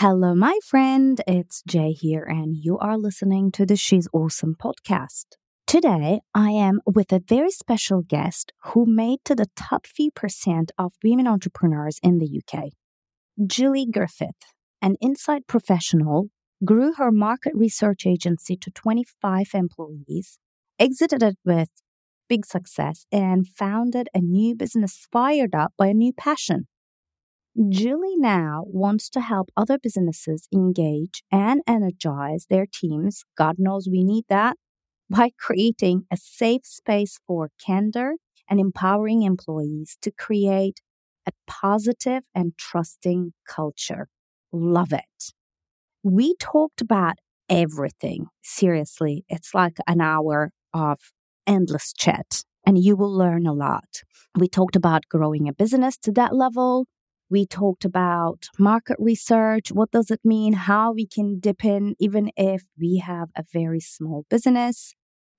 Hello, my friend. It's Jay here, and you are listening to the She's Awesome podcast. Today, I am with a very special guest who made to the top few percent of women entrepreneurs in the UK. Julie Griffith, an insight professional, grew her market research agency to 25 employees, exited it with big success, and founded a new business fired up by a new passion. Julie now wants to help other businesses engage and energize their teams. God knows we need that by creating a safe space for candor and empowering employees to create a positive and trusting culture. Love it. We talked about everything. Seriously, it's like an hour of endless chat and you will learn a lot. We talked about growing a business to that level. We talked about market research. What does it mean? How we can dip in even if we have a very small business.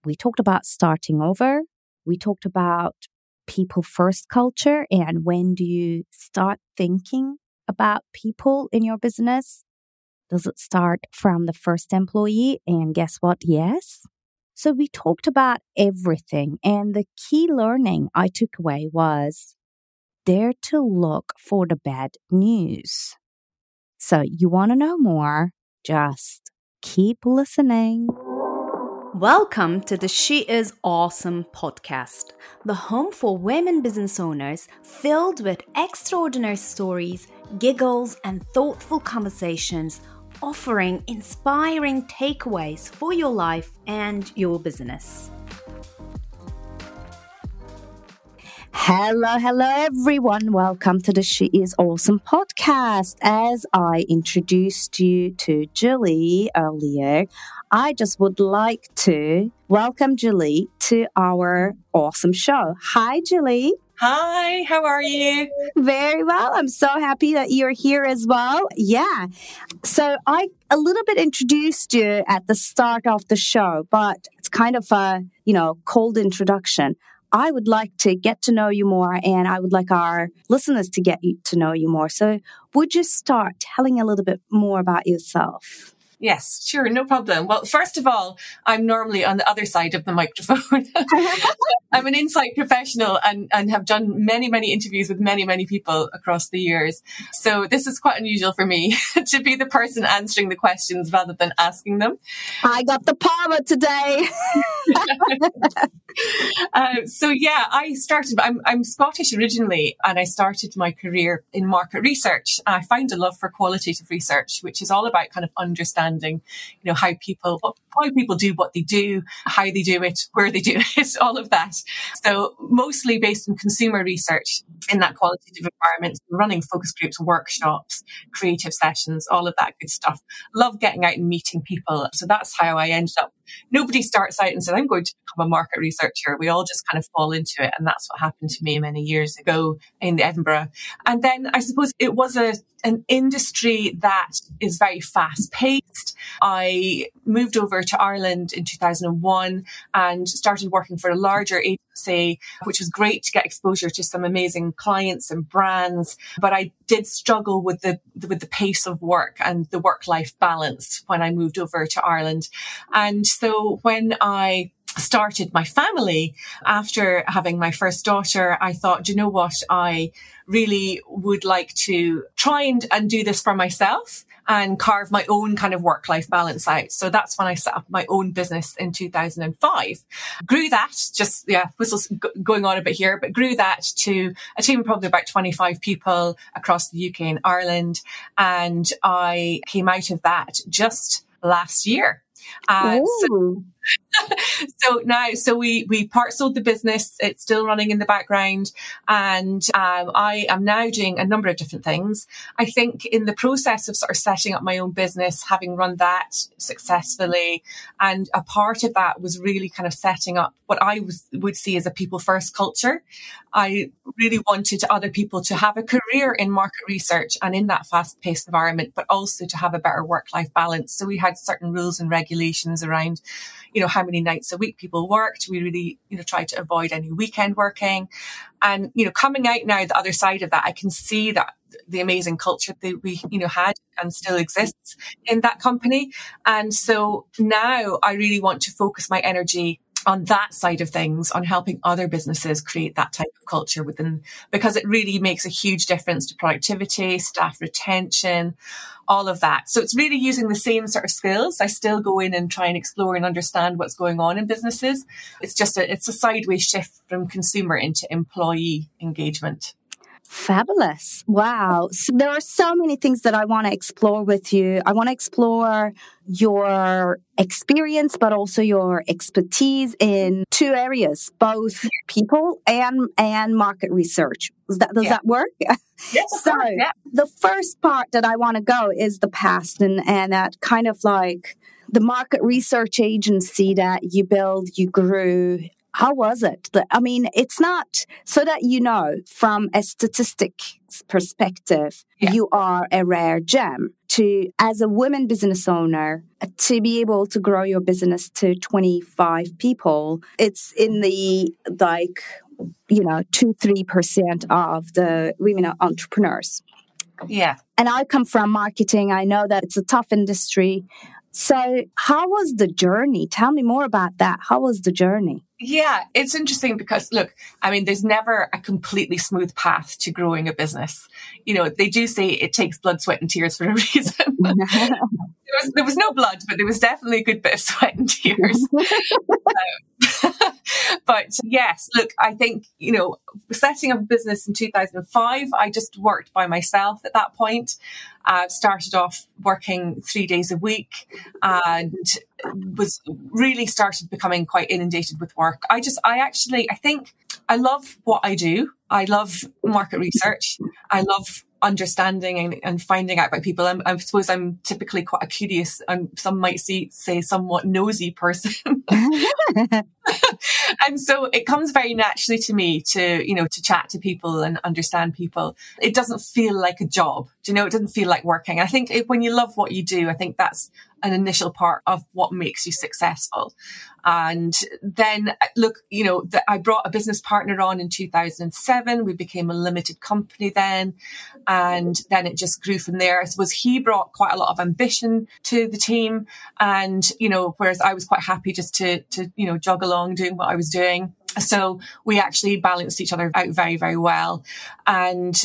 We talked about starting over. We talked about people first culture and when do you start thinking about people in your business? Does it start from the first employee? And guess what? Yes. So we talked about everything. And the key learning I took away was dare to look for the bad news. So you want to know more? Just keep listening. Welcome to the She Is Awesome podcast, the home for women business owners filled with extraordinary stories, giggles, and thoughtful conversations, offering inspiring takeaways for your life and your business. Hello, hello, everyone. Welcome to the She Is Awesome podcast. As I introduced you to Julie earlier, I just would like to welcome Julie to our awesome show. Hi, Julie. Hi, how are you? Very well. I'm so happy that you're here as well. Yeah. So I a little bit introduced you at the start of the show, but it's kind of a, you know, cold introduction. I would like to get to know you more and I would like our listeners to get to know you more. So would you start telling a little bit more about yourself? Yes, sure, no problem. Well, first of all, I'm normally on the other side of the microphone. I'm an insight professional and, and have done many, many interviews with many, many people across the years. So this is quite unusual for me to be the person answering the questions rather than asking them. I got the power today. uh, so yeah, I started, I'm, I'm Scottish originally and I started my career in market research. I found a love for qualitative research, which is all about kind of understanding understanding, you know, how people, why people do what they do, how they do it, where they do it, all of that. So mostly based on consumer research in that qualitative environment, running focus groups, workshops, creative sessions, all of that good stuff. Love getting out and meeting people. So that's how I ended up. Nobody starts out and says, I'm going to become a market researcher. We all just kind of fall into it. And that's what happened to me many years ago in Edinburgh. And then I suppose it was a, an industry that is very fast paced. I moved over to Ireland in 2001 and started working for a larger agency, which was great to get exposure to some amazing clients and brands. But I did struggle with the, with the pace of work and the work life balance when I moved over to Ireland. And so when I started my family after having my first daughter, I thought, you know what? I really would like to try and, and do this for myself and carve my own kind of work life balance out. So that's when I set up my own business in 2005. Grew that just, yeah, whistles going on a bit here, but grew that to a team of probably about 25 people across the UK and Ireland. And I came out of that just last year. Uh, so, so, now, so we we part sold the business. It's still running in the background, and um, I am now doing a number of different things. I think in the process of sort of setting up my own business, having run that successfully, and a part of that was really kind of setting up what I was, would see as a people first culture. I really wanted other people to have a career in market research and in that fast paced environment, but also to have a better work life balance. So we had certain rules and regulations around you know, how many nights a week people worked. We really, you know, tried to avoid any weekend working. And, you know, coming out now the other side of that, I can see that the amazing culture that we, you know, had and still exists in that company. And so now I really want to focus my energy on that side of things, on helping other businesses create that type of culture within, because it really makes a huge difference to productivity, staff retention, all of that. So it's really using the same sort of skills. I still go in and try and explore and understand what's going on in businesses. It's just a, it's a sideways shift from consumer into employee engagement. Fabulous. Wow. So there are so many things that I want to explore with you. I want to explore your experience, but also your expertise in two areas, both people and, and market research. Does that, does yeah. that work? Yes, so yeah. the first part that I want to go is the past and, and that kind of like the market research agency that you build, you grew, how was it? I mean, it's not so that you know from a statistic perspective, yeah. you are a rare gem. To, as a women business owner, to be able to grow your business to 25 people, it's in the like, you know, two, 3% of the women entrepreneurs. Yeah. And I come from marketing. I know that it's a tough industry. So, how was the journey? Tell me more about that. How was the journey? Yeah, it's interesting because look, I mean, there's never a completely smooth path to growing a business. You know, they do say it takes blood, sweat, and tears for a reason. there, was, there was no blood, but there was definitely a good bit of sweat and tears. but yes, look, I think, you know, setting up a business in 2005, I just worked by myself at that point. Uh, started off working three days a week and was really started becoming quite inundated with work. I just, I actually, I think I love what I do. I love market research. I love understanding and, and finding out about people. I'm, I suppose I'm typically quite a curious and some might see, say somewhat nosy person. and so it comes very naturally to me to, you know, to chat to people and understand people. It doesn't feel like a job. Do you know, it doesn't feel like working. I think when you love what you do, I think that's an initial part of what makes you successful. And then look, you know, I brought a business partner on in 2007. We became a limited company then. And then it just grew from there. I suppose he brought quite a lot of ambition to the team. And, you know, whereas I was quite happy just to, to, you know, jog along doing what I was doing. So we actually balanced each other out very, very well. And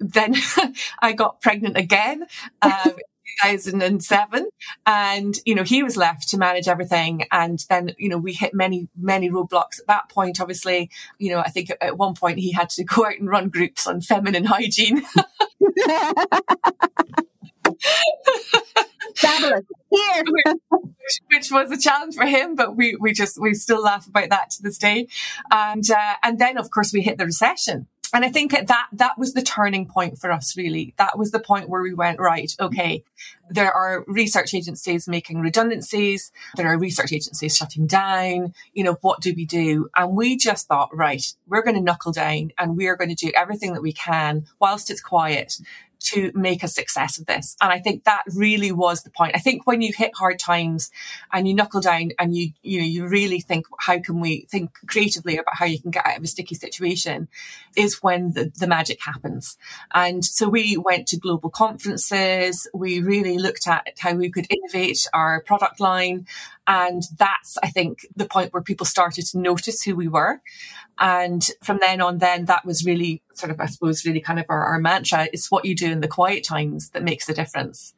then I got pregnant again. Um, 2007 and you know he was left to manage everything and then you know we hit many many roadblocks at that point obviously you know i think at one point he had to go out and run groups on feminine hygiene Fabulous. Here. which, which, was a challenge for him, but we, we just, we still laugh about that to this day. And, uh, and then of course we hit the recession and I think that that was the turning point for us, really. That was the point where we went, right, okay, there are research agencies making redundancies. There are research agencies shutting down. You know, what do we do? And we just thought, right, we're going to knuckle down and we're going to do everything that we can whilst it's quiet to make a success of this. And I think that really was the point. I think when you hit hard times and you knuckle down and you, you know, you really think, how can we think creatively about how you can get out of a sticky situation is when the, the magic happens. And so we went to global conferences. We really looked at how we could innovate our product line. And that's, I think, the point where people started to notice who we were. And from then on, then that was really sort of, I suppose, really kind of our, our mantra. It's what you do in the quiet times that makes the difference.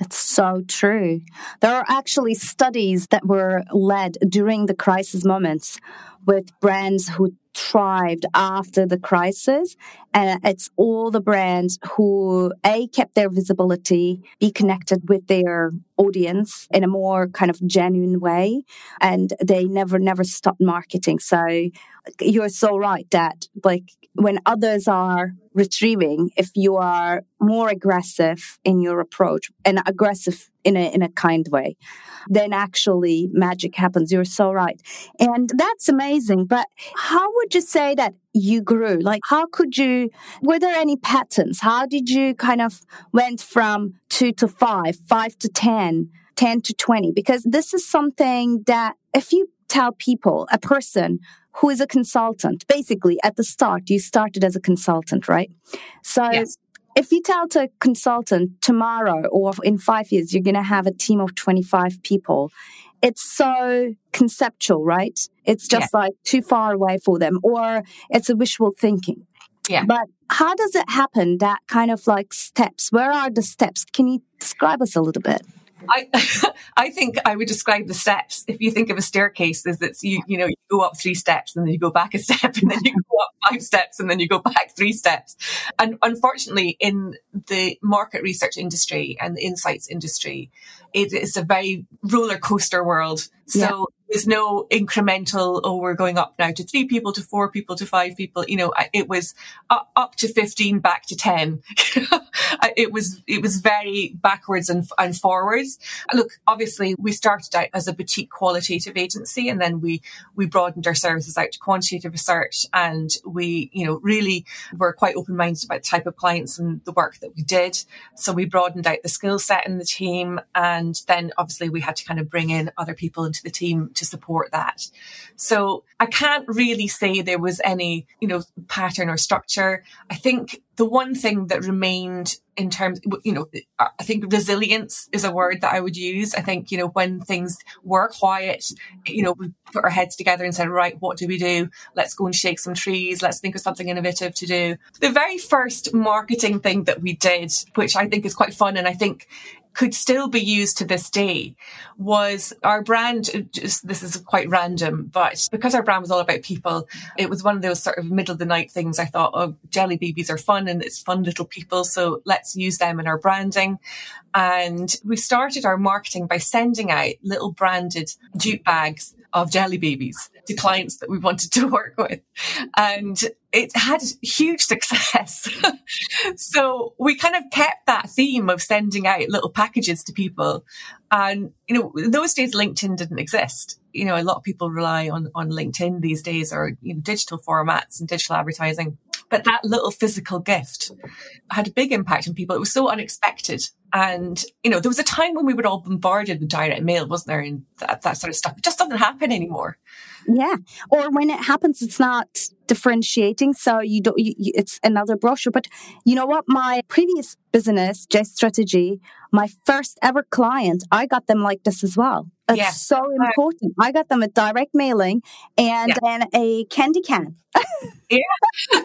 It's so true. There are actually studies that were led during the crisis moments with brands who thrived after the crisis. And it's all the brands who A, kept their visibility, be connected with their audience in a more kind of genuine way. And they never, never stopped marketing. So you're so right that like when others are retrieving, if you are more aggressive in your approach and aggressive in a, in a kind way, then actually magic happens. You're so right. And that's amazing. But how would you say that you grew? Like, how could you, were there any patterns? How did you kind of went from two to five, five to 10? 10 to 20 because this is something that if you tell people, a person who is a consultant, basically at the start, you started as a consultant, right? So yes. if you tell to a consultant tomorrow or in five years, you're going to have a team of 25 people, it's so conceptual, right? It's just like too far away for them, or it's a wishful thinking. Yeah. But how does it happen? That kind of like steps. Where are the steps? Can you describe us a little bit? I I think I would describe the steps. If you think of a staircase, is that you you know you go up three steps and then you go back a step and then you go up five steps and then you go back three steps. And unfortunately, in the market research industry and the insights industry, it is a very roller coaster world. So yeah. There's no incremental, oh, we're going up now to three people, to four people, to five people. You know, it was up, up to 15, back to 10. it was, it was very backwards and, and forwards. Look, obviously we started out as a boutique qualitative agency and then we, we broadened our services out to quantitative research and we, you know, really were quite open minded about the type of clients and the work that we did. So we broadened out the skill set in the team. And then obviously we had to kind of bring in other people into the team to support that. So I can't really say there was any, you know, pattern or structure. I think the one thing that remained in terms, you know, I think resilience is a word that I would use. I think, you know, when things were quiet, you know, we put our heads together and said, right, what do we do? Let's go and shake some trees. Let's think of something innovative to do. The very first marketing thing that we did, which I think is quite fun. And I think could still be used to this day was our brand. Just, this is quite random, but because our brand was all about people, it was one of those sort of middle of the night things. I thought, oh, jelly babies are fun and it's fun little people. So let's use them in our branding. And we started our marketing by sending out little branded jute bags of jelly babies to clients that we wanted to work with. And it had huge success. so we kind of kept that theme of sending out little packages to people. And, you know, those days LinkedIn didn't exist. You know, a lot of people rely on, on LinkedIn these days or, you know, digital formats and digital advertising. But that little physical gift had a big impact on people. It was so unexpected. And, you know, there was a time when we were all bombarded with direct mail, wasn't there? And that, that sort of stuff. It just doesn't happen anymore. Yeah. Or when it happens, it's not differentiating. So you don't, you, it's another brochure. But you know what? My previous business, J Strategy, my first ever client, I got them like this as well. It's yeah. so important. I got them a direct mailing and yeah. then a candy can. yeah.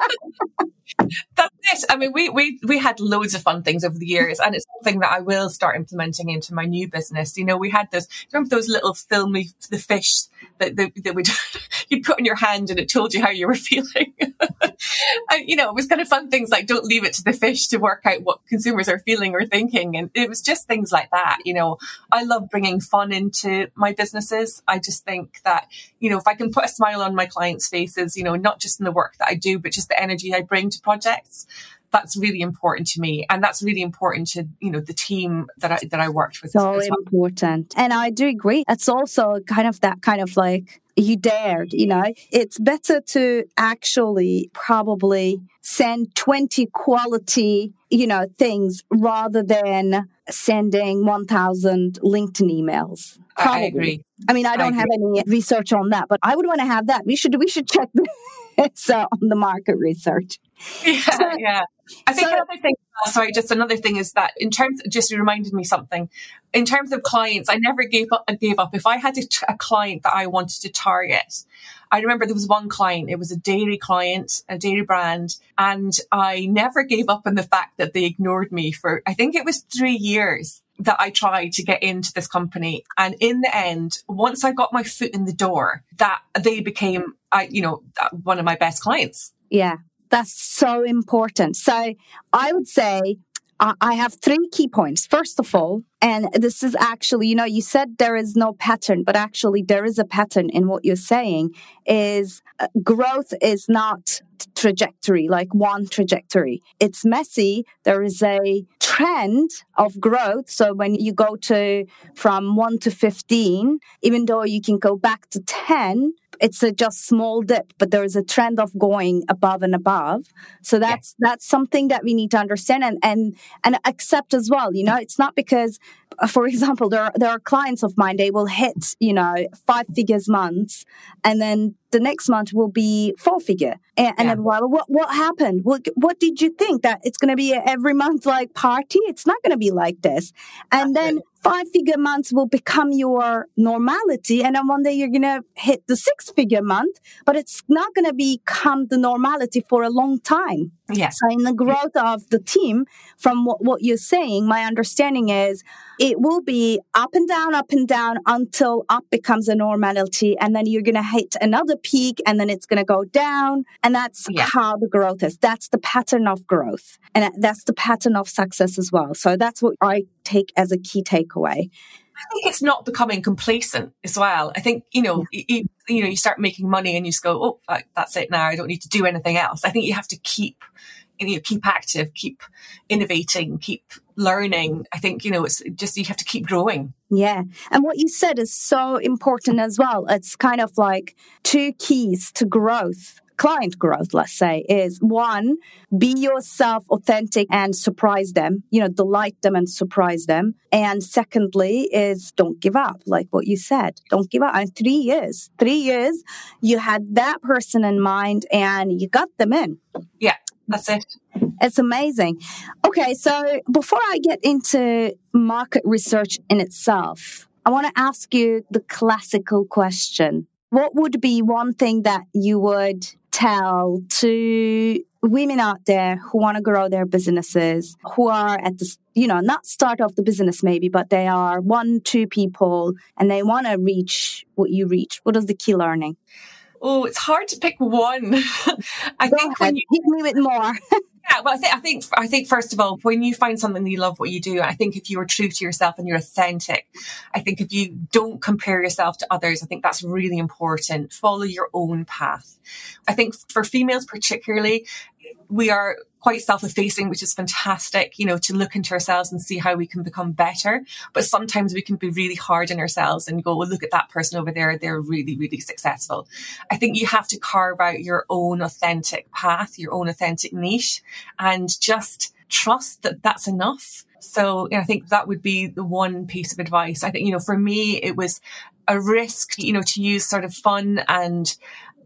That's it. I mean, we, we, we had loads of fun things over the years and it's something that I will start implementing into my new business. You know, we had those, remember those little filmy, the fish that, that, that would, you put in your hand and it told you how you were feeling. and, you know, it was kind of fun things like don't leave it to the fish to work out what consumers are feeling or thinking. And it was just things like that. You know, I love bringing fun into my businesses. I just think that, you know, if I can put a smile on my clients' faces, you know, not just in the work that I do, but just the energy I bring to projects, that's really important to me and that's really important to you know the team that i that i worked with so important and i do agree it's also kind of that kind of like you dared you know it's better to actually probably send 20 quality you know things rather than sending 1000 linkedin emails Probably. I agree. I mean, I don't I have any research on that, but I would want to have that. We should we should check this on the market research. Yeah, so, yeah. I think so, another thing, uh, sorry, just another thing is that in terms, just reminded me something. In terms of clients, I never gave up. Gave up. If I had a, a client that I wanted to target, I remember there was one client. It was a dairy client, a dairy brand, and I never gave up on the fact that they ignored me for. I think it was three years that I tried to get into this company. And in the end, once I got my foot in the door, that they became, I, you know, one of my best clients. Yeah. That's so important. So I would say I have three key points. First of all, and this is actually, you know, you said there is no pattern, but actually there is a pattern in what you're saying is uh, growth is not trajectory, like one trajectory. It's messy. There is a trend of growth. So when you go to from one to 15, even though you can go back to 10, it's a just small dip, but there is a trend of going above and above. So that's yeah. that's something that we need to understand and and and accept as well. You know, it's not because, uh, for example, there are, there are clients of mine they will hit you know five figures months, and then the next month will be four figure. And, yeah. and well, what what happened? What what did you think that it's going to be every month like party? It's not going to be like this. And then five figure months will become your normality. And then one day you're going to hit the six figure month, but it's not going to become the normality for a long time. Yes. So in the growth of the team, from what, what you're saying, my understanding is it will be up and down, up and down until up becomes a normality. And then you're going to hit another peak and then it's going to go down. And that's yeah. how the growth is. That's the pattern of growth. And that's the pattern of success as well. So that's what I take as a key takeaway. I think it's not becoming complacent as well. I think, you know, yeah. you, you, know, you start making money and you just go, oh, that's it now. I don't need to do anything else. I think you have to keep, you know, keep active, keep innovating, keep learning. I think, you know, it's just, you have to keep growing. Yeah. And what you said is so important as well. It's kind of like two keys to growth client growth, let's say, is one, be yourself authentic and surprise them, you know, delight them and surprise them. And secondly is don't give up, like what you said. Don't give up. And three years, three years, you had that person in mind and you got them in. Yeah, that's it. It's amazing. Okay, so before I get into market research in itself, I want to ask you the classical question. What would be one thing that you would tell to women out there who want to grow their businesses, who are at the, you know, not start off the business maybe, but they are one, two people and they want to reach what you reach? What is the key learning? Oh, it's hard to pick one. I Go think ahead. when you hit me with more. Yeah, well, I think, I think, I think first of all, when you find something you love what you do, I think if you are true to yourself and you're authentic, I think if you don't compare yourself to others, I think that's really important. Follow your own path. I think for females particularly, we are quite self-effacing, which is fantastic, you know, to look into ourselves and see how we can become better. But sometimes we can be really hard on ourselves and go, well, look at that person over there. They're really, really successful. I think you have to carve out your own authentic path, your own authentic niche and just trust that that's enough. So I think that would be the one piece of advice. I think, you know, for me, it was a risk, you know, to use sort of fun and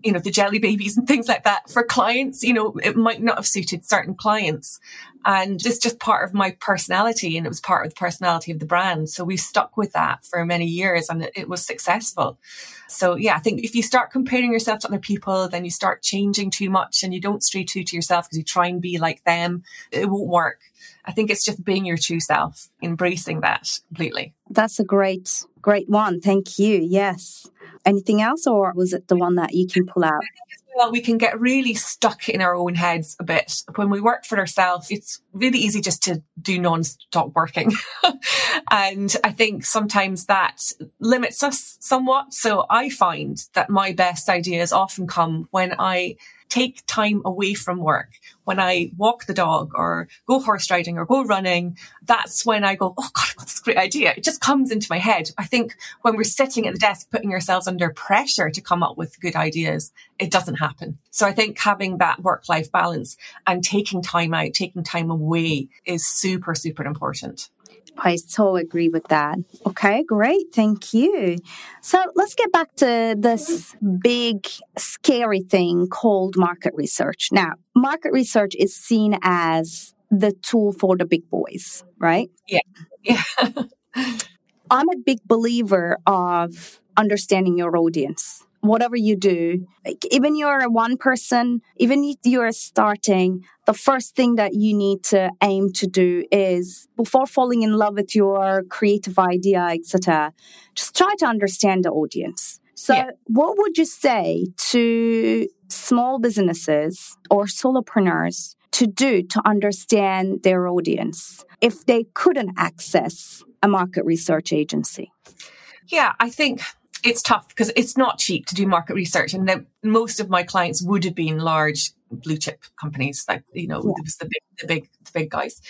you know, the jelly babies and things like that for clients, you know, it might not have suited certain clients. And it's just part of my personality and it was part of the personality of the brand. So we stuck with that for many years and it, it was successful. So yeah, I think if you start comparing yourself to other people, then you start changing too much and you don't stay true to yourself because you try and be like them. It won't work. I think it's just being your true self, embracing that completely. That's a great, great one. Thank you. Yes. Anything else, or was it the one that you can pull out? well, we can get really stuck in our own heads a bit. When we work for ourselves, it's really easy just to do non-stop working. and I think sometimes that limits us somewhat. So I find that my best ideas often come when I take time away from work, when I walk the dog or go horse riding or go running, that's when I go, oh God, got this great idea. It just comes into my head. I think when we're sitting at the desk, putting ourselves under pressure to come up with good ideas, it doesn't happen. So I think having that work life balance and taking time out, taking time away is super, super important. I so agree with that. Okay, great. Thank you. So let's get back to this big, scary thing called market research. Now, market research is seen as the tool for the big boys, right? Yeah. Yeah. I'm a big believer of understanding your audience whatever you do, like even you're a one person, even if you're starting, the first thing that you need to aim to do is before falling in love with your creative idea, etc., just try to understand the audience. So, yeah. what would you say to small businesses or solopreneurs to do to understand their audience if they couldn't access a market research agency? Yeah, I think it's tough because it's not cheap to do market research and most of my clients would have been large blue chip companies like you know yeah. it was the big the big the big guys.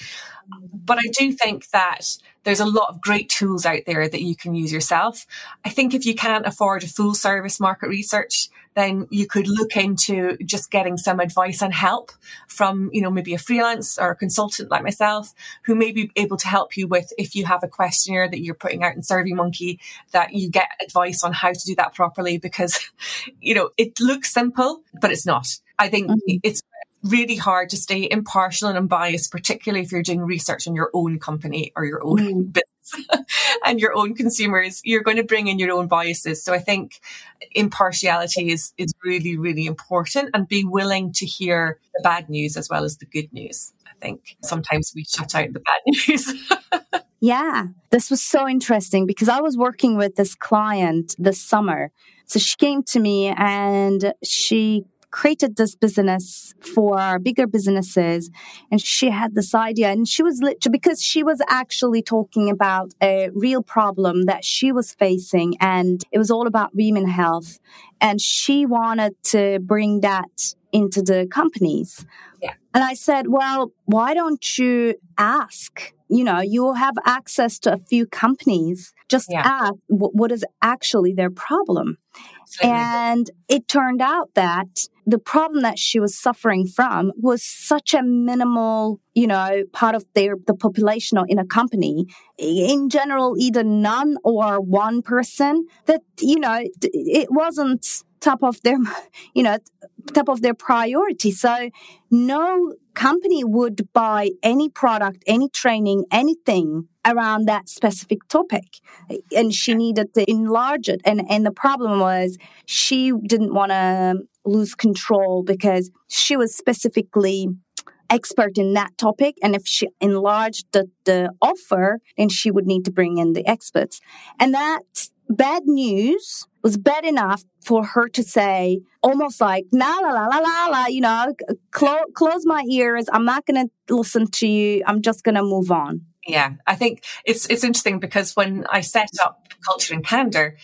But i do think that there's a lot of great tools out there that you can use yourself. I think if you can't afford a full service market research then you could look into just getting some advice and help from you know maybe a freelance or a consultant like myself who may be able to help you with if you have a questionnaire that you're putting out in surveymonkey that you get advice on how to do that properly because you know it looks simple but it's not I think mm-hmm. it's really hard to stay impartial and unbiased, particularly if you're doing research on your own company or your own mm. business and your own consumers. You're going to bring in your own biases. So I think impartiality is, is really, really important and being willing to hear the bad news as well as the good news. I think sometimes we shut out the bad news. yeah, this was so interesting because I was working with this client this summer. So she came to me and she created this business for bigger businesses. And she had this idea and she was literally, because she was actually talking about a real problem that she was facing and it was all about women health. And she wanted to bring that into the companies. Yeah. And I said, well, why don't you ask? You know, you will have access to a few companies. Just yeah. ask what is actually their problem. And it turned out that the problem that she was suffering from was such a minimal, you know, part of their the population or in a company. In general, either none or one person that, you know, it wasn't top of their, you know, top of their priority. So no company would buy any product, any training, anything around that specific topic. And she needed to enlarge it. And, and the problem was she didn't want to lose control because she was specifically expert in that topic. And if she enlarged the, the offer, then she would need to bring in the experts. And that bad news was bad enough for her to say, almost like, la la la la la la, you know, clo- close my ears. I'm not going to listen to you. I'm just going to move on. Yeah, I think it's it's interesting because when I set up Culture and Candor,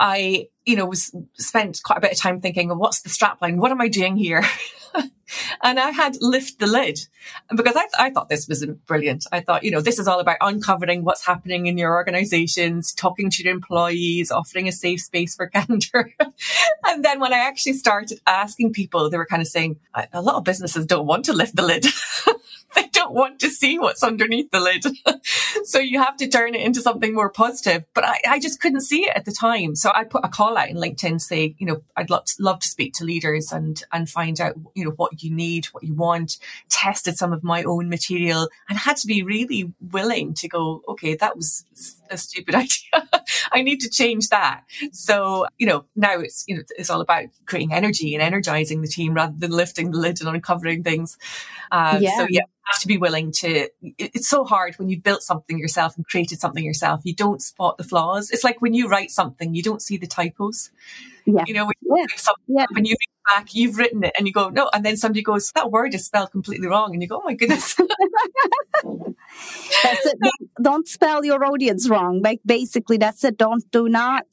I, you know, was spent quite a bit of time thinking, what's the strapline? What am I doing here? and I had lift the lid because I, I thought this was brilliant. I thought, you know, this is all about uncovering what's happening in your organizations, talking to your employees, offering a safe space for candor. and then when I actually started asking people, they were kind of saying, a lot of businesses don't want to lift the lid. don't want to see what's underneath the lid. so you have to turn it into something more positive. But I, I, just couldn't see it at the time. So I put a call out in LinkedIn, say, you know, I'd love to, love to speak to leaders and, and find out, you know, what you need, what you want, tested some of my own material and had to be really willing to go, okay, that was a stupid idea. I need to change that. So, you know, now it's, you know, it's all about creating energy and energizing the team rather than lifting the lid and uncovering things. Um, yeah. So yeah, you have to be willing to, it's so hard when you've built something yourself and created something yourself. You don't spot the flaws. It's like when you write something, you don't see the typos. Yeah. You know, when you, yeah. yeah. when you back, you've written it and you go, no. And then somebody goes, that word is spelled completely wrong. And you go, oh my goodness. that's it. Don't, spell your audience wrong. Like basically that's it. Don't, do not.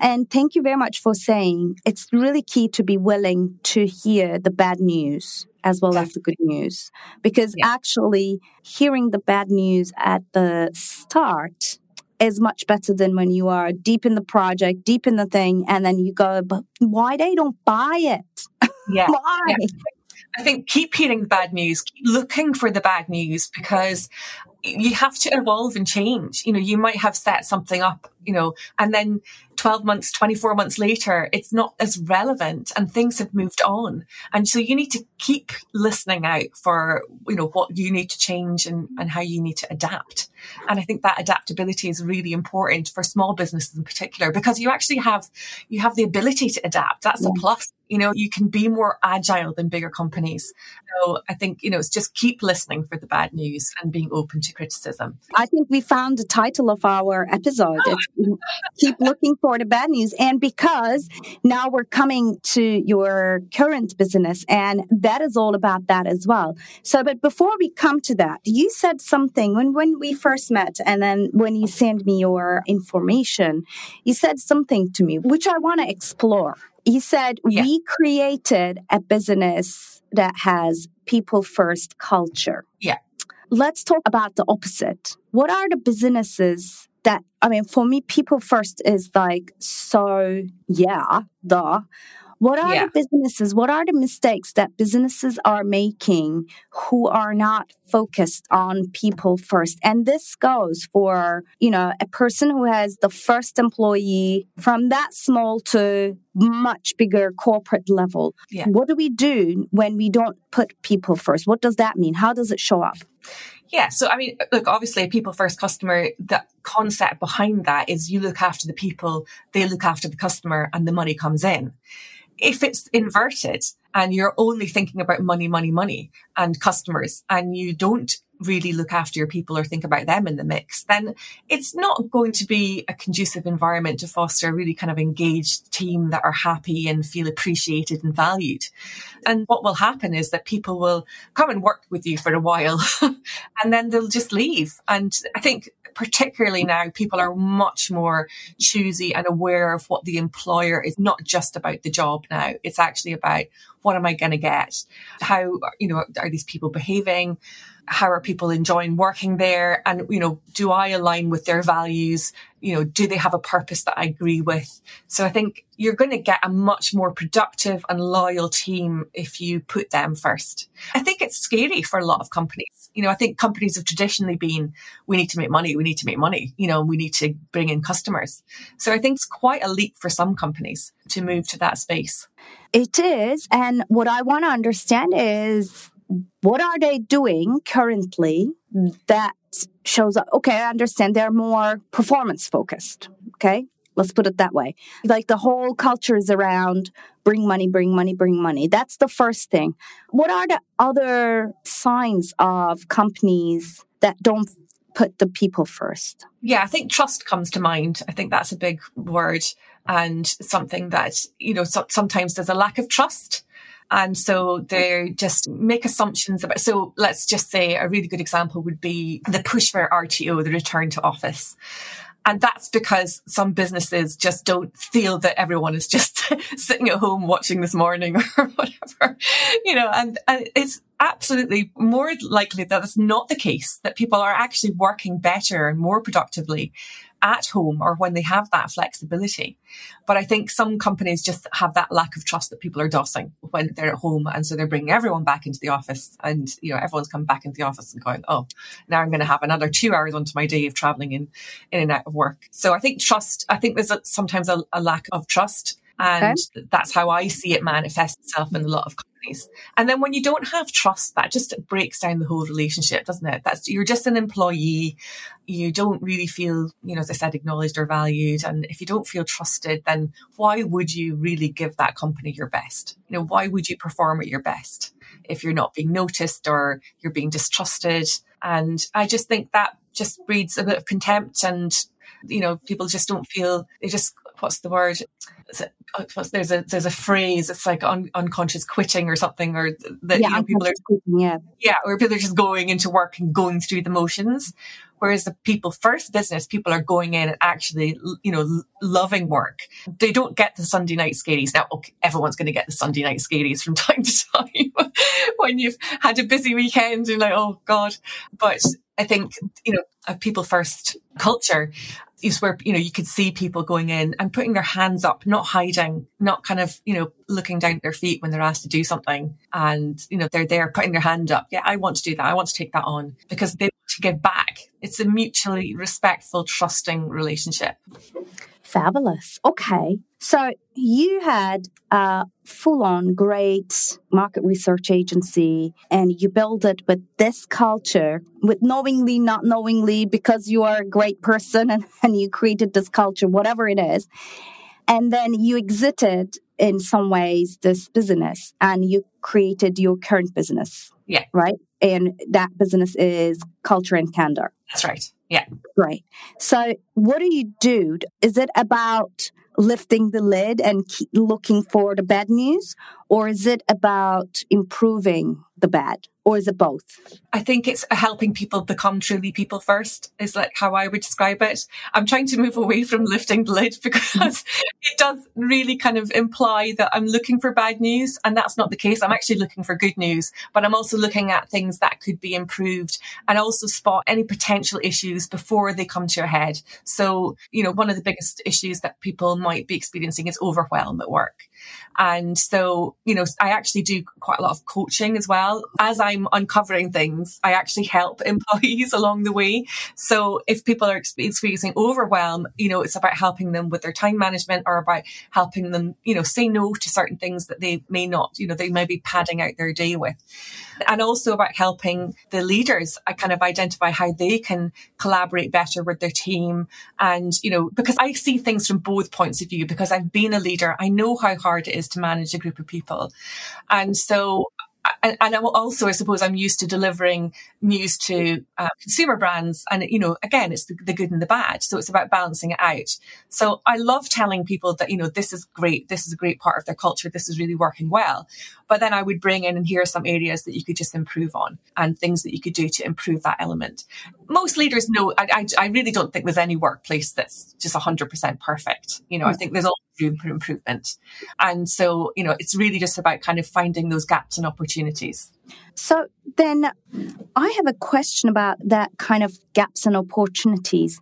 And thank you very much for saying it's really key to be willing to hear the bad news as well as the good news. Because yeah. actually hearing the bad news at the start is much better than when you are deep in the project, deep in the thing, and then you go, but why they don't buy it? Yeah. why? Yeah. I think keep hearing the bad news, keep looking for the bad news because you have to evolve and change. You know, you might have set something up, you know, and then 12 months, 24 months later, it's not as relevant and things have moved on. And so you need to keep listening out for, you know, what you need to change and, and how you need to adapt. And I think that adaptability is really important for small businesses in particular because you actually have, you have the ability to adapt. That's yeah. a mm. plus. You know, you can be more agile than bigger companies. So I think, you know, it's just keep listening for the bad news and being open to criticism. I think we found the title of our episode. Oh. keep looking for the bad news. And because now we're coming to your current business and that is all about that as well. So, but before we come to that, you said something when, when we first met and then when you sent me your information, you said something to me, which I want to explore. You said yeah. we created a business that has people first culture. Yeah. Let's talk about the opposite. What are the businesses that, I mean, for me, people first is like, so yeah, the what are yeah. the businesses? What are the mistakes that businesses are making who are not focused on people first? And this goes for, you know, a person who has the first employee from that small to much bigger corporate level. Yeah. What do we do when we don't put people first? What does that mean? How does it show up? Yeah. So, I mean, look, obviously, a people first customer, the concept behind that is you look after the people, they look after the customer, and the money comes in if it's inverted and you're only thinking about money, money, money and customers and you don't really look after your people or think about them in the mix, then it's not going to be a conducive environment to foster a really kind of engaged team that are happy and feel appreciated and valued. And what will happen is that people will come and work with you for a while and then they'll just leave. And I think particularly now, people are much more choosy and aware of what the employer is not just about the job now. It's actually about what am I going to get? How, you know, are these people behaving? How are people enjoying working there? And, you know, do I align with their values? You know, do they have a purpose that I agree with? So I think you're going to get a much more productive and loyal team if you put them first. I think it's scary for a lot of companies. You know, I think companies have traditionally been, we need to make money, we need to make money, you know, we need to bring in customers. So I think it's quite a leap for some companies to move to that space. It is. And what I want to understand is what are they doing currently that shows up? Okay, I understand they're more performance focused. Okay. Let's put it that way. Like the whole culture is around bring money, bring money, bring money. That's the first thing. What are the other signs of companies that don't put the people first? Yeah, I think trust comes to mind. I think that's a big word and something that, you know, so, sometimes there's a lack of trust. And so mm-hmm. they just make assumptions about, so let's just say a really good example would be the push for RTO, the return to office. And that's because some businesses just don't feel that everyone is just sitting at home watching this morning or whatever, you know, and, and it's absolutely more likely that it's not the case, that people are actually working better and more productively at home or when they have that flexibility. But I think some companies just have that lack of trust that people are dossing when they're at home. And so they're bringing everyone back into the office and, you know, everyone's coming back into the office and going, Oh, now I'm going to have another two hours onto my day of traveling in, in and out of work. So I think trust, I think there's a, sometimes a, a lack of trust and okay. that's how I see it manifest itself in a lot of companies. And then when you don't have trust, that just breaks down the whole relationship, doesn't it? That's, you're just an employee. You don't really feel, you know, as I said, acknowledged or valued. And if you don't feel trusted, then why would you really give that company your best? You know, why would you perform at your best if you're not being noticed or you're being distrusted? And I just think that just breeds a bit of contempt and you know, people just don't feel they just what's the word? Oh, there's a there's a phrase. It's like un, unconscious quitting or something, or that yeah, you know, people are quitting, yeah, yeah, or people are just going into work and going through the motions. Whereas the people first business, people are going in and actually, you know, loving work. They don't get the Sunday night scaries. Now, okay, everyone's going to get the Sunday night scaries from time to time when you've had a busy weekend and like, oh God. But I think, you know, a people first culture is where, you know, you could see people going in and putting their hands up, not hiding, not kind of, you know, looking down at their feet when they're asked to do something. And, you know, they're there putting their hand up. Yeah, I want to do that. I want to take that on because they to give back. It's a mutually respectful, trusting relationship. Fabulous. Okay. So you had a full on great market research agency and you build it with this culture, with knowingly, not knowingly, because you are a great person and, and you created this culture, whatever it is. And then you exited in some ways this business and you created your current business. Yeah. Right. And that business is culture and candor. That's right. Yeah. Great. So, what do you do? Is it about lifting the lid and looking for the bad news? Or is it about improving the bad? or is it both? I think it's helping people become truly people first is like how I would describe it. I'm trying to move away from lifting the lid because mm. it does really kind of imply that I'm looking for bad news. And that's not the case. I'm actually looking for good news, but I'm also looking at things that could be improved and also spot any potential issues before they come to a head. So, you know, one of the biggest issues that people might be experiencing is overwhelm at work. And so, you know, I actually do quite a lot of coaching as well. As I'm uncovering things, I actually help employees along the way. So if people are experiencing overwhelm, you know, it's about helping them with their time management or about helping them, you know, say no to certain things that they may not, you know, they may be padding out their day with. And also about helping the leaders I kind of identify how they can collaborate better with their team. And, you know, because I see things from both points of view because I've been a leader. I know how hard it is to manage a group of people. And so and, and also, I suppose I'm used to delivering news to uh, consumer brands. And, you know, again, it's the, the, good and the bad. So it's about balancing it out. So I love telling people that, you know, this is great. This is a great part of their culture. This is really working well. But then I would bring in and here are some areas that you could just improve on and things that you could do to improve that element. Most leaders know, I, I, I really don't think there's any workplace that's just 100% perfect. You know, I mm. think there's always room for improvement. And so, you know, it's really just about kind of finding those gaps and opportunities. So then I have a question about that kind of gaps and opportunities.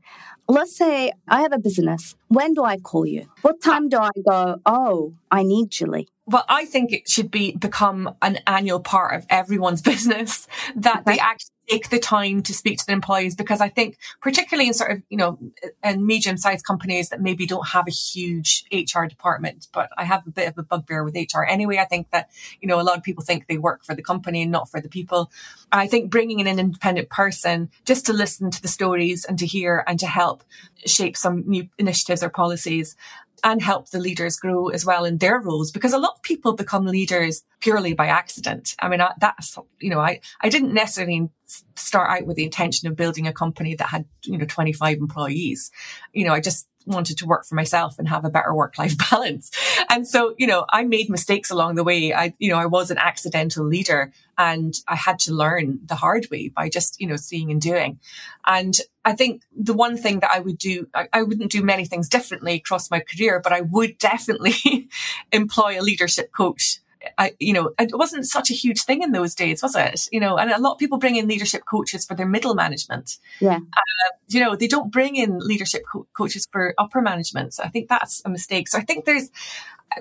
Let's say I have a business. When do I call you? What uh, time do I go, oh, I need Julie? Well, I think it should be become an annual part of everyone's business that they actually take the time to speak to the employees because I think particularly in sort of, you know, in medium sized companies that maybe don't have a huge HR department, but I have a bit of a bugbear with HR anyway. I think that, you know, a lot of people think they work for the company and not for the people. I think bringing in an independent person just to listen to the stories and to hear and to help shape some new initiatives or policies and help the leaders grow as well in their roles because a lot of people become leaders purely by accident. I mean, I, that's, you know, I, I didn't necessarily start out with the intention of building a company that had, you know, 25 employees. You know, I just wanted to work for myself and have a better work life balance. And so, you know, I made mistakes along the way. I, you know, I was an accidental leader and I had to learn the hard way by just, you know, seeing and doing. And I think the one thing that I would do, I, I wouldn't do many things differently across my career, but I would definitely employ a leadership coach I, you know, it wasn't such a huge thing in those days, was it? You know, and a lot of people bring in leadership coaches for their middle management. Yeah. Uh, you know, they don't bring in leadership co- coaches for upper management. So I think that's a mistake. So I think there's,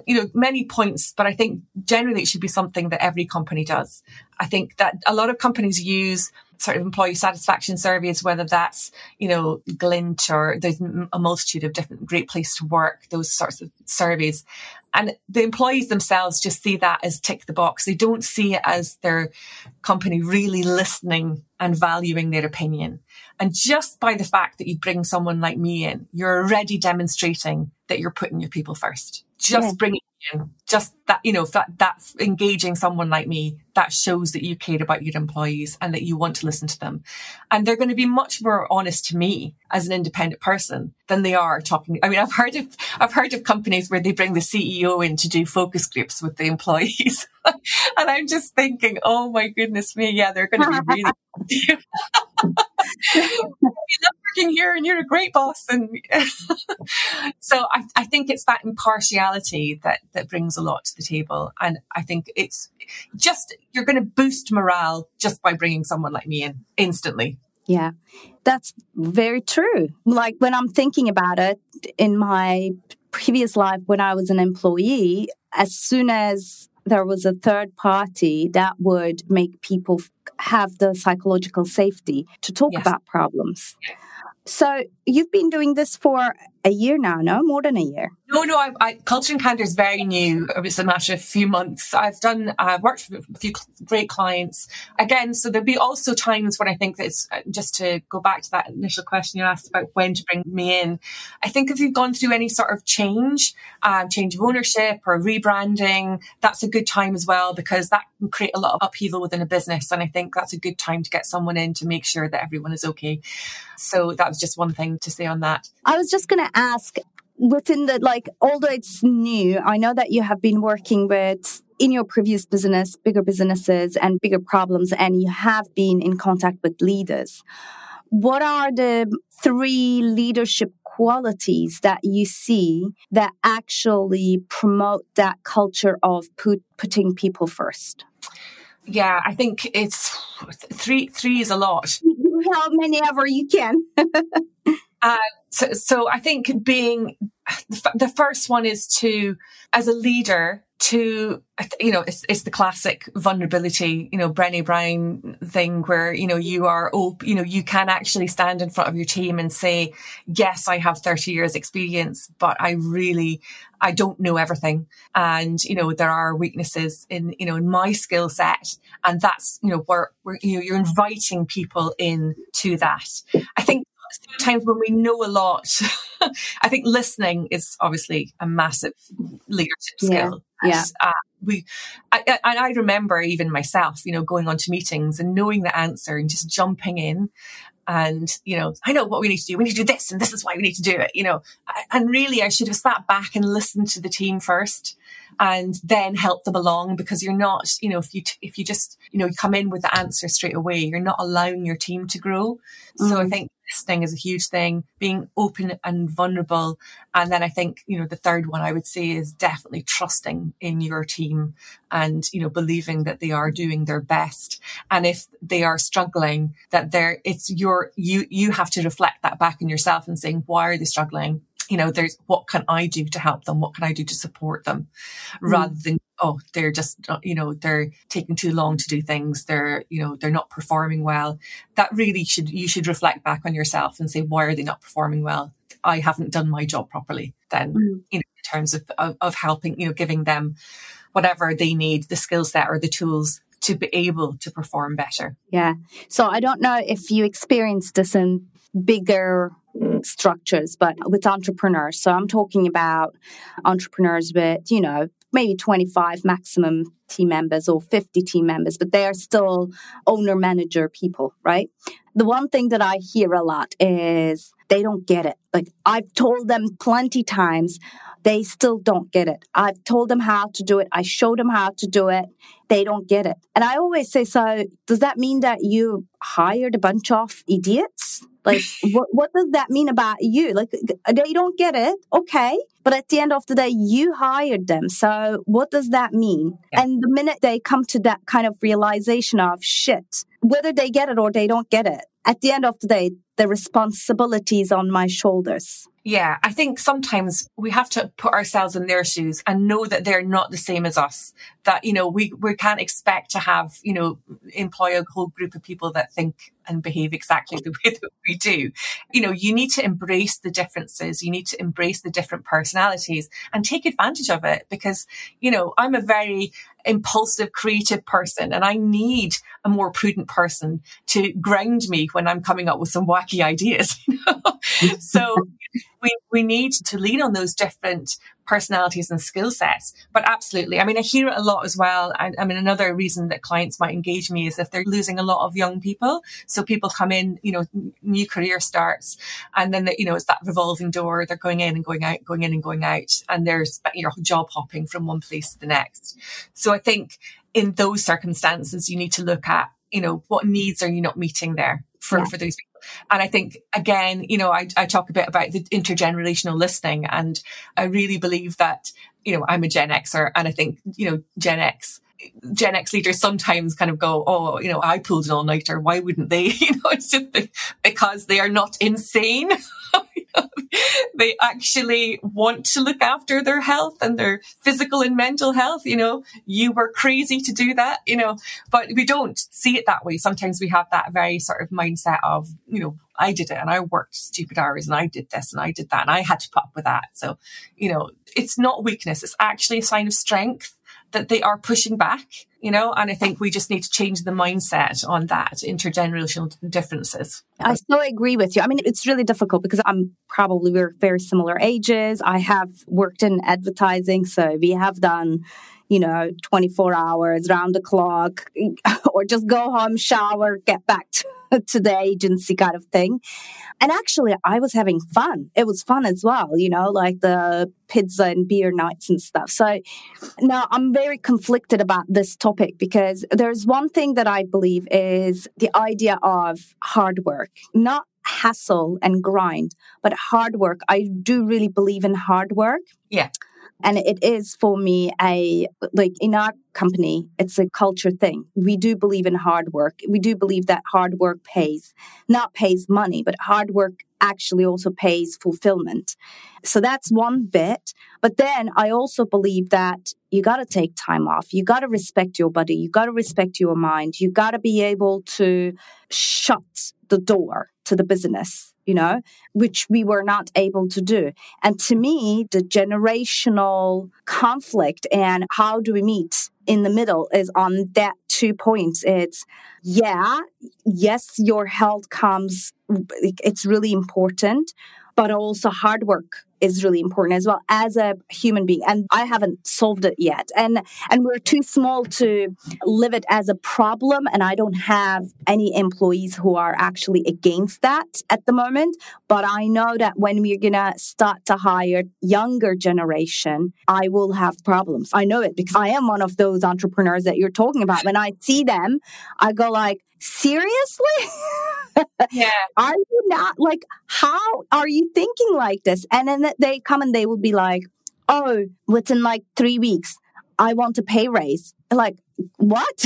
you know, many points, but I think generally it should be something that every company does. I think that a lot of companies use sort of employee satisfaction surveys, whether that's, you know, Glint or there's a multitude of different great place to work, those sorts of surveys. And the employees themselves just see that as tick the box. They don't see it as their company really listening and valuing their opinion. And just by the fact that you bring someone like me in, you're already demonstrating that you're putting your people first. Just yeah. bringing just that you know that that's engaging someone like me that shows that you care about your employees and that you want to listen to them. And they're going to be much more honest to me as an independent person than they are talking i mean i've heard of i've heard of companies where they bring the ceo in to do focus groups with the employees. And i'm just thinking oh my goodness me. Yeah they're going to be really working here and you're a great boss. And so I, I think it's that impartiality that, that brings a lot to the table. And I think it's just, you're going to boost morale just by bringing someone like me in instantly. Yeah, that's very true. Like when I'm thinking about it in my previous life, when I was an employee, as soon as there was a third party that would make people have the psychological safety to talk yes. about problems. So you've been doing this for a year now, no? More than a year. No, no, I, I, Culture and Candour is very new. It's a matter of a few months. I've done, I've worked with a few great clients. Again, so there'll be also times when I think that it's uh, just to go back to that initial question you asked about when to bring me in. I think if you've gone through any sort of change, um, change of ownership or rebranding, that's a good time as well because that can create a lot of upheaval within a business. And I think that's a good time to get someone in to make sure that everyone is okay. So that was just one thing to say on that. I was just going to ask within the like although it's new i know that you have been working with in your previous business, bigger businesses and bigger problems, and you have been in contact with leaders. What are the three leadership qualities that you see that actually promote that culture of put, putting people first? Yeah, I think it's three. Three is a lot. How many ever you can. uh, so, so I think being the first one is to, as a leader, to you know it's, it's the classic vulnerability you know Brené Brown thing where you know you are op- you know you can actually stand in front of your team and say yes I have 30 years experience but I really I don't know everything. And you know there are weaknesses in you know in my skill set and that's you know where, where you know you're inviting people in to that. I think sometimes when we know a lot, I think listening is obviously a massive leadership skill. Yeah. Uh, we, I, I, and I remember even myself, you know, going on to meetings and knowing the answer and just jumping in and you know i know what we need to do we need to do this and this is why we need to do it you know and really i should have sat back and listened to the team first and then help them along because you're not you know if you t- if you just you know come in with the answer straight away you're not allowing your team to grow mm. so i mm. think listening is a huge thing, being open and vulnerable. And then I think, you know, the third one I would say is definitely trusting in your team and, you know, believing that they are doing their best. And if they are struggling, that they're, it's your, you, you have to reflect that back in yourself and saying, why are they struggling? You know, there's what can I do to help them? What can I do to support them? Mm. Rather than, oh, they're just, uh, you know, they're taking too long to do things. They're, you know, they're not performing well. That really should, you should reflect back on yourself and say, why are they not performing well? I haven't done my job properly then, mm. you know, in terms of, of, of helping, you know, giving them whatever they need, the skill set or the tools to be able to perform better. Yeah. So I don't know if you experienced this in bigger structures, but with entrepreneurs. So I'm talking about entrepreneurs with, you know, maybe 25 maximum team members or 50 team members, but they are still owner manager people, right? The one thing that I hear a lot is they don't get it. Like I've told them plenty times, they still don't get it. I've told them how to do it. I showed them how to do it. They don't get it. And I always say, so does that mean that you hired a bunch of idiots? Like, what, what does that mean about you? Like, they don't get it. Okay. But at the end of the day, you hired them. So what does that mean? Yeah. And the minute they come to that kind of realization of shit, whether they get it or they don't get it, at the end of the day, the responsibility is on my shoulders. Yeah, I think sometimes we have to put ourselves in their shoes and know that they're not the same as us. That, you know, we, we can't expect to have, you know, employ a whole group of people that think and behave exactly the way that we do. You know, you need to embrace the differences. You need to embrace the different personalities and take advantage of it because, you know, I'm a very impulsive, creative person and I need a more prudent person to ground me when I'm coming up with some wacky ideas. so we, we need to lean on those different personalities and skill sets. But absolutely. I mean, I hear it a lot as well. I, I, mean, another reason that clients might engage me is if they're losing a lot of young people. So people come in, you know, new career starts and then, the, you know, it's that revolving door. They're going in and going out, going in and going out. And there's, you know, job hopping from one place to the next. So I think in those circumstances, you need to look at, you know, what needs are you not meeting there for, yeah. for those people? And I think again, you know, I, I talk a bit about the intergenerational listening and I really believe that, you know, I'm a Gen Xer and I think, you know, Gen X Gen X leaders sometimes kind of go, oh, you know, I pulled an all nighter. Why wouldn't they? You know, it's just because they are not insane. they actually want to look after their health and their physical and mental health. You know, you were crazy to do that, you know, but we don't see it that way. Sometimes we have that very sort of mindset of, you know, I did it and I worked stupid hours and I did this and I did that and I had to put up with that. So, you know, it's not weakness. It's actually a sign of strength that they are pushing back, you know, and I think we just need to change the mindset on that intergenerational differences. I so agree with you. I mean, it's really difficult because I'm probably we're very similar ages. I have worked in advertising, so we have done you know, 24 hours round the clock, or just go home, shower, get back to to the agency kind of thing. And actually, I was having fun. It was fun as well, you know, like the pizza and beer nights and stuff. So now I'm very conflicted about this topic because there's one thing that I believe is the idea of hard work, not hassle and grind, but hard work. I do really believe in hard work. Yeah. And it is for me a, like in our company, it's a culture thing. We do believe in hard work. We do believe that hard work pays, not pays money, but hard work actually also pays fulfillment. So that's one bit. But then I also believe that you got to take time off. You got to respect your body. You got to respect your mind. You got to be able to shut the door to the business, you know, which we were not able to do. And to me, the generational conflict and how do we meet in the middle is on that two points. It's, yeah, yes, your health comes, it's really important, but also hard work is really important as well as a human being. And i haven't solved it yet. And and we're too small to live it as a problem. And i don't have any employees who are actually against that at the moment. But i know that when we're gonna start to hire younger generation i will have problems. I know it because i am one of those entrepreneurs that you're talking about. When i see them i go like seriously? Yeah. Are you not like, how are you thinking like this? And then they come and they will be like, oh, within like three weeks, I want a pay raise. Like, what?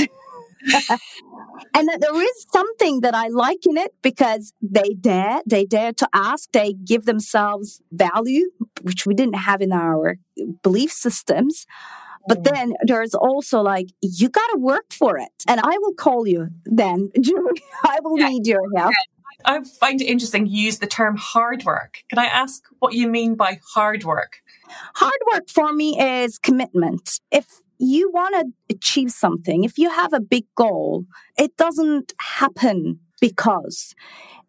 and that there is something that I like in it because they dare, they dare to ask, they give themselves value, which we didn't have in our belief systems. But then there's also like, you got to work for it. And I will call you then, Julie. I will yeah. need your help. I find it interesting you use the term hard work. Can I ask what you mean by hard work? Hard work for me is commitment. If you want to achieve something, if you have a big goal, it doesn't happen because.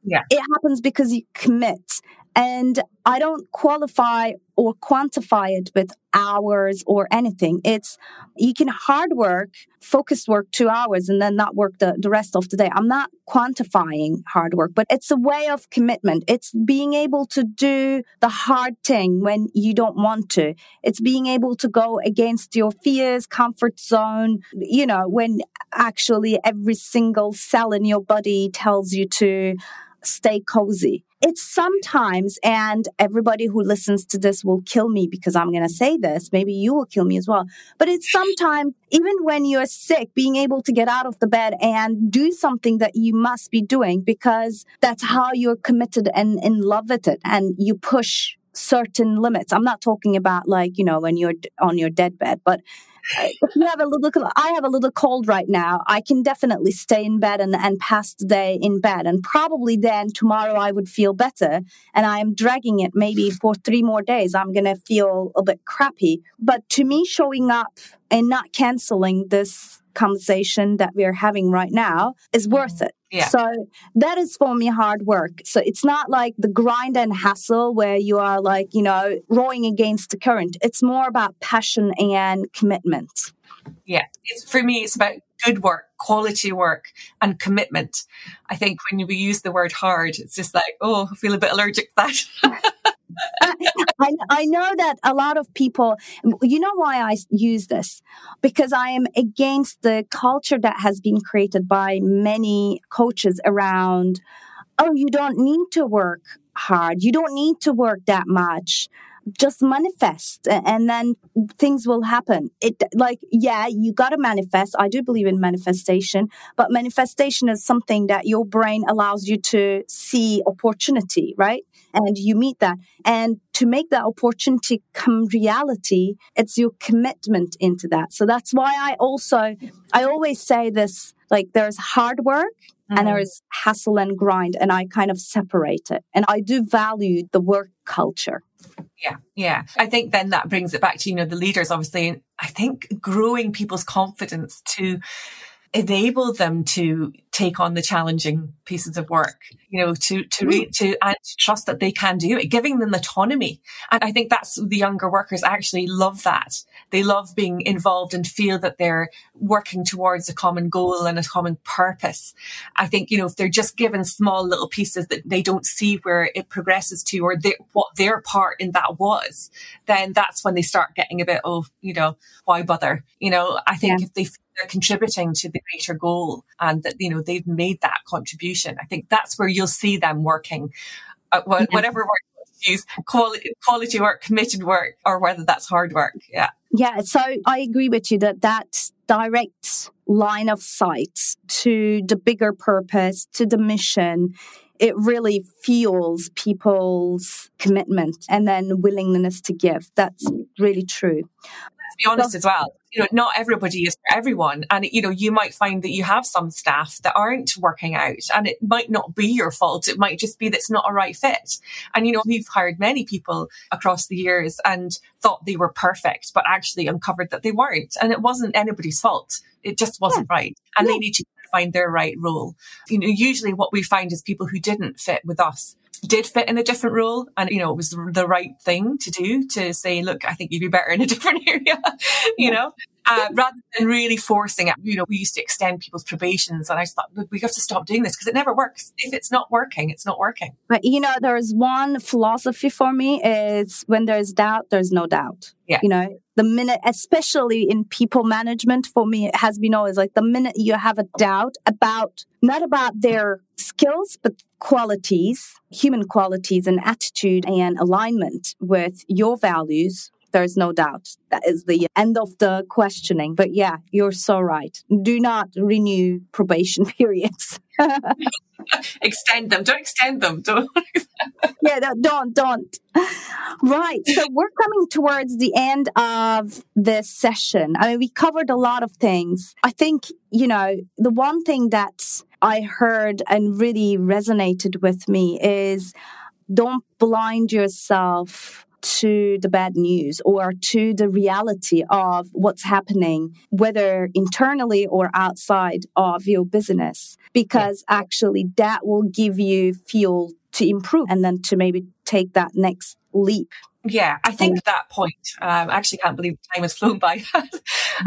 Yeah. It happens because you commit. And I don't qualify or quantify it with hours or anything. It's you can hard work, focused work two hours and then not work the, the rest of the day. I'm not quantifying hard work, but it's a way of commitment. It's being able to do the hard thing when you don't want to. It's being able to go against your fears, comfort zone, you know, when actually every single cell in your body tells you to stay cozy. It's sometimes, and everybody who listens to this will kill me because I'm going to say this. Maybe you will kill me as well. But it's sometimes, even when you're sick, being able to get out of the bed and do something that you must be doing because that's how you're committed and in love with it. And you push certain limits. I'm not talking about like, you know, when you're on your deathbed, but uh, if you have a little, I have a little cold right now. I can definitely stay in bed and, and pass the day in bed. And probably then tomorrow I would feel better. And I am dragging it maybe for three more days. I'm going to feel a bit crappy. But to me, showing up and not canceling this conversation that we're having right now is worth it. Yeah. So that is for me hard work. So it's not like the grind and hassle where you are like, you know, rowing against the current. It's more about passion and commitment. Yeah. It's for me it's about good work, quality work and commitment. I think when we use the word hard, it's just like, oh, I feel a bit allergic to that. Uh, I, I know that a lot of people, you know why I use this? Because I am against the culture that has been created by many coaches around, oh, you don't need to work hard. You don't need to work that much. Just manifest and then things will happen. It like yeah you got to manifest. I do believe in manifestation but manifestation is something that your brain allows you to see opportunity right and you meet that and to make that opportunity come reality it's your commitment into that so that's why i also i always say this like there's hard work Mm-hmm. and there's hassle and grind and i kind of separate it and i do value the work culture yeah, yeah. I think then that brings it back to, you know, the leaders, obviously. I think growing people's confidence to enable them to take on the challenging pieces of work, you know, to, to, re- mm. to, and to trust that they can do it, giving them autonomy. And I think that's the younger workers actually love that. They love being involved and feel that they're working towards a common goal and a common purpose. I think, you know, if they're just given small little pieces that they don't see where it progresses to or they, what their part in that was, then that's when they start getting a bit of, you know, why bother? You know, I think yeah. if they they're contributing to the greater goal and that, you know, they've made that contribution. I think that's where you'll see them working, uh, whatever work use quality, quality work, committed work, or whether that's hard work. Yeah. Yeah. So I agree with you that that direct line of sight to the bigger purpose, to the mission, it really fuels people's commitment and then willingness to give. That's really true. Let's be honest as well you know, not everybody is for everyone. And, you know, you might find that you have some staff that aren't working out and it might not be your fault. It might just be that it's not a right fit. And, you know, we've hired many people across the years and thought they were perfect, but actually uncovered that they weren't. And it wasn't anybody's fault. It just wasn't yeah. right. And yeah. they need to find their right role. You know, usually what we find is people who didn't fit with us did fit in a different role and you know it was the right thing to do to say look i think you'd be better in a different area you know? Uh, rather than really forcing it you know we used to extend people's probations and i thought look we have to stop doing this because it never works. If it's not working it's not working. But you know there's one philosophy for me is when there's doubt there's no doubt yeah. you know the minute especially in people management for me it has been always like the minute you have a doubt about not about their skills but qualities, human qualities and attitude and alignment with your values, there's no doubt that is the end of the questioning. But yeah, you're so right. Do not renew probation periods. extend them. Don't extend them. Don't. yeah, no, don't, don't. Right. So we're coming towards the end of this session. I mean, we covered a lot of things. I think, you know, the one thing that I heard and really resonated with me is don't blind yourself to the bad news or to the reality of what's happening, whether internally or outside of your business, because yeah. actually that will give you fuel to improve and then to maybe take that next leap yeah, I think at that point, um, I actually can't believe time has flown by.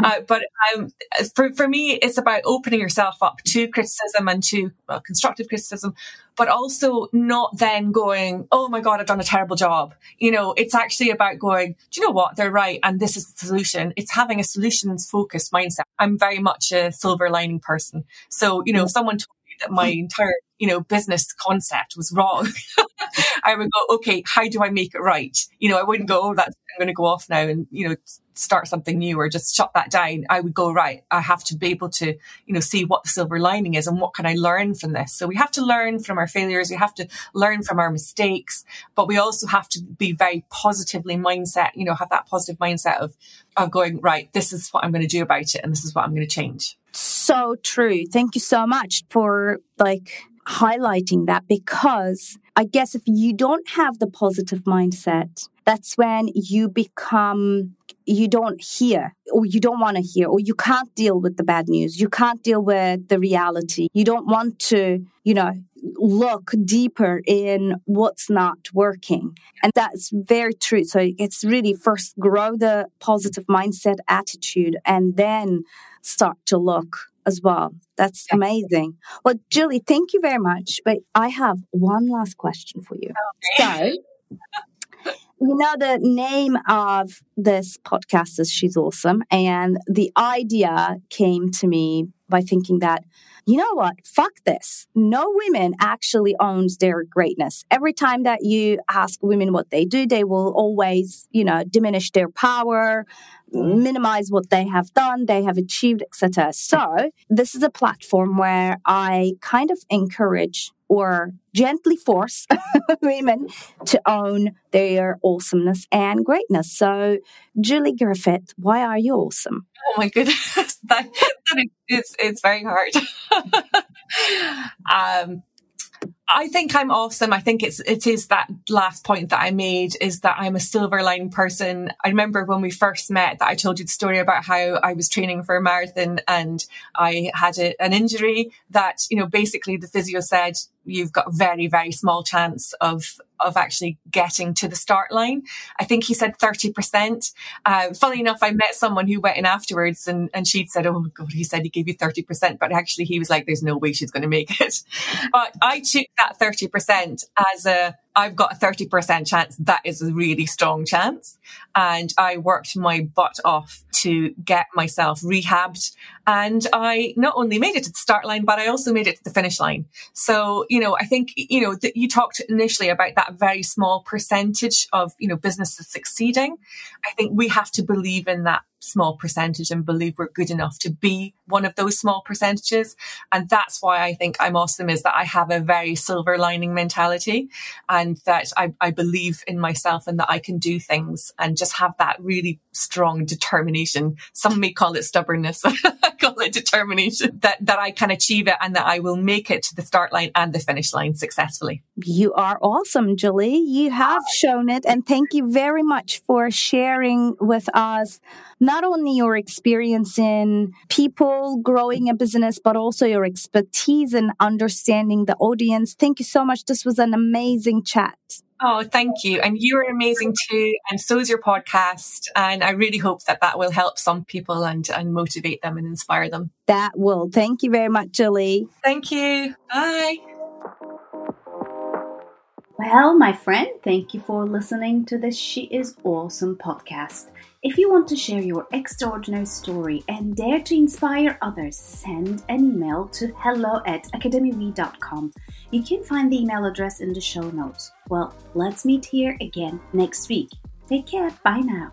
uh, but um, for, for me, it's about opening yourself up to criticism and to well, constructive criticism, but also not then going, oh my God, I've done a terrible job. You know, it's actually about going, do you know what? They're right. And this is the solution. It's having a solutions focused mindset. I'm very much a silver lining person. So, you know, if someone told me that my mm. entire you know, business concept was wrong. I would go, okay, how do I make it right? You know, I wouldn't go, oh, that's, I'm going to go off now and, you know, start something new or just shut that down. I would go, right, I have to be able to, you know, see what the silver lining is and what can I learn from this? So we have to learn from our failures. We have to learn from our mistakes, but we also have to be very positively mindset, you know, have that positive mindset of, of going, right, this is what I'm going to do about it and this is what I'm going to change. So true. Thank you so much for like highlighting that because I guess if you don't have the positive mindset, that's when you become you don't hear or you don't want to hear or you can't deal with the bad news you can't deal with the reality you don't want to you know look deeper in what's not working and that's very true so it's really first grow the positive mindset attitude and then start to look as well. That's amazing. Well, Julie, thank you very much. But I have one last question for you. Oh, okay. So, you know, the name of this podcast is She's Awesome. And the idea came to me by thinking that you know what? Fuck this. No women actually owns their greatness. Every time that you ask women what they do, they will always, you know, diminish their power, mm-hmm. minimize what they have done, they have achieved, etc. So this is a platform where I kind of encourage or gently force women to own their awesomeness and greatness. So, Julie Griffith, why are you awesome? Oh my goodness, that, that is, it's, very hard. um, I think I'm awesome. I think it's it is that last point that I made is that I'm a silver lining person. I remember when we first met that I told you the story about how I was training for a marathon and I had a, an injury that you know basically the physio said you've got very very small chance of of actually getting to the start line. I think he said 30%. Uh, funny enough, I met someone who went in afterwards and, and she'd said, Oh my God, he said he gave you 30%. But actually he was like, there's no way she's going to make it. But I took that 30% as a, I've got a 30% chance. That is a really strong chance. And I worked my butt off to get myself rehabbed. And I not only made it to the start line, but I also made it to the finish line. So, you know, I think, you know, that you talked initially about that very small percentage of, you know, businesses succeeding. I think we have to believe in that small percentage and believe we're good enough to be one of those small percentages. And that's why I think I'm awesome is that I have a very silver lining mentality and that I, I believe in myself and that I can do things and just have that really strong determination. Some may call it stubbornness. I call it determination that, that I can achieve it and that I will make it to the start line and the finish line successfully. You are awesome, Julie. You have shown it. And thank you very much for sharing with us not only your experience in people growing a business, but also your expertise in understanding the audience. Thank you so much. This was an amazing chat. Oh, thank you. And you are amazing too. And so is your podcast. And I really hope that that will help some people and, and motivate them and inspire them. That will. Thank you very much, Julie. Thank you. Bye. Well, my friend, thank you for listening to this She Is Awesome podcast. If you want to share your extraordinary story and dare to inspire others, send an email to hello at. You can find the email address in the show notes. Well, let's meet here again next week. Take care. Bye now.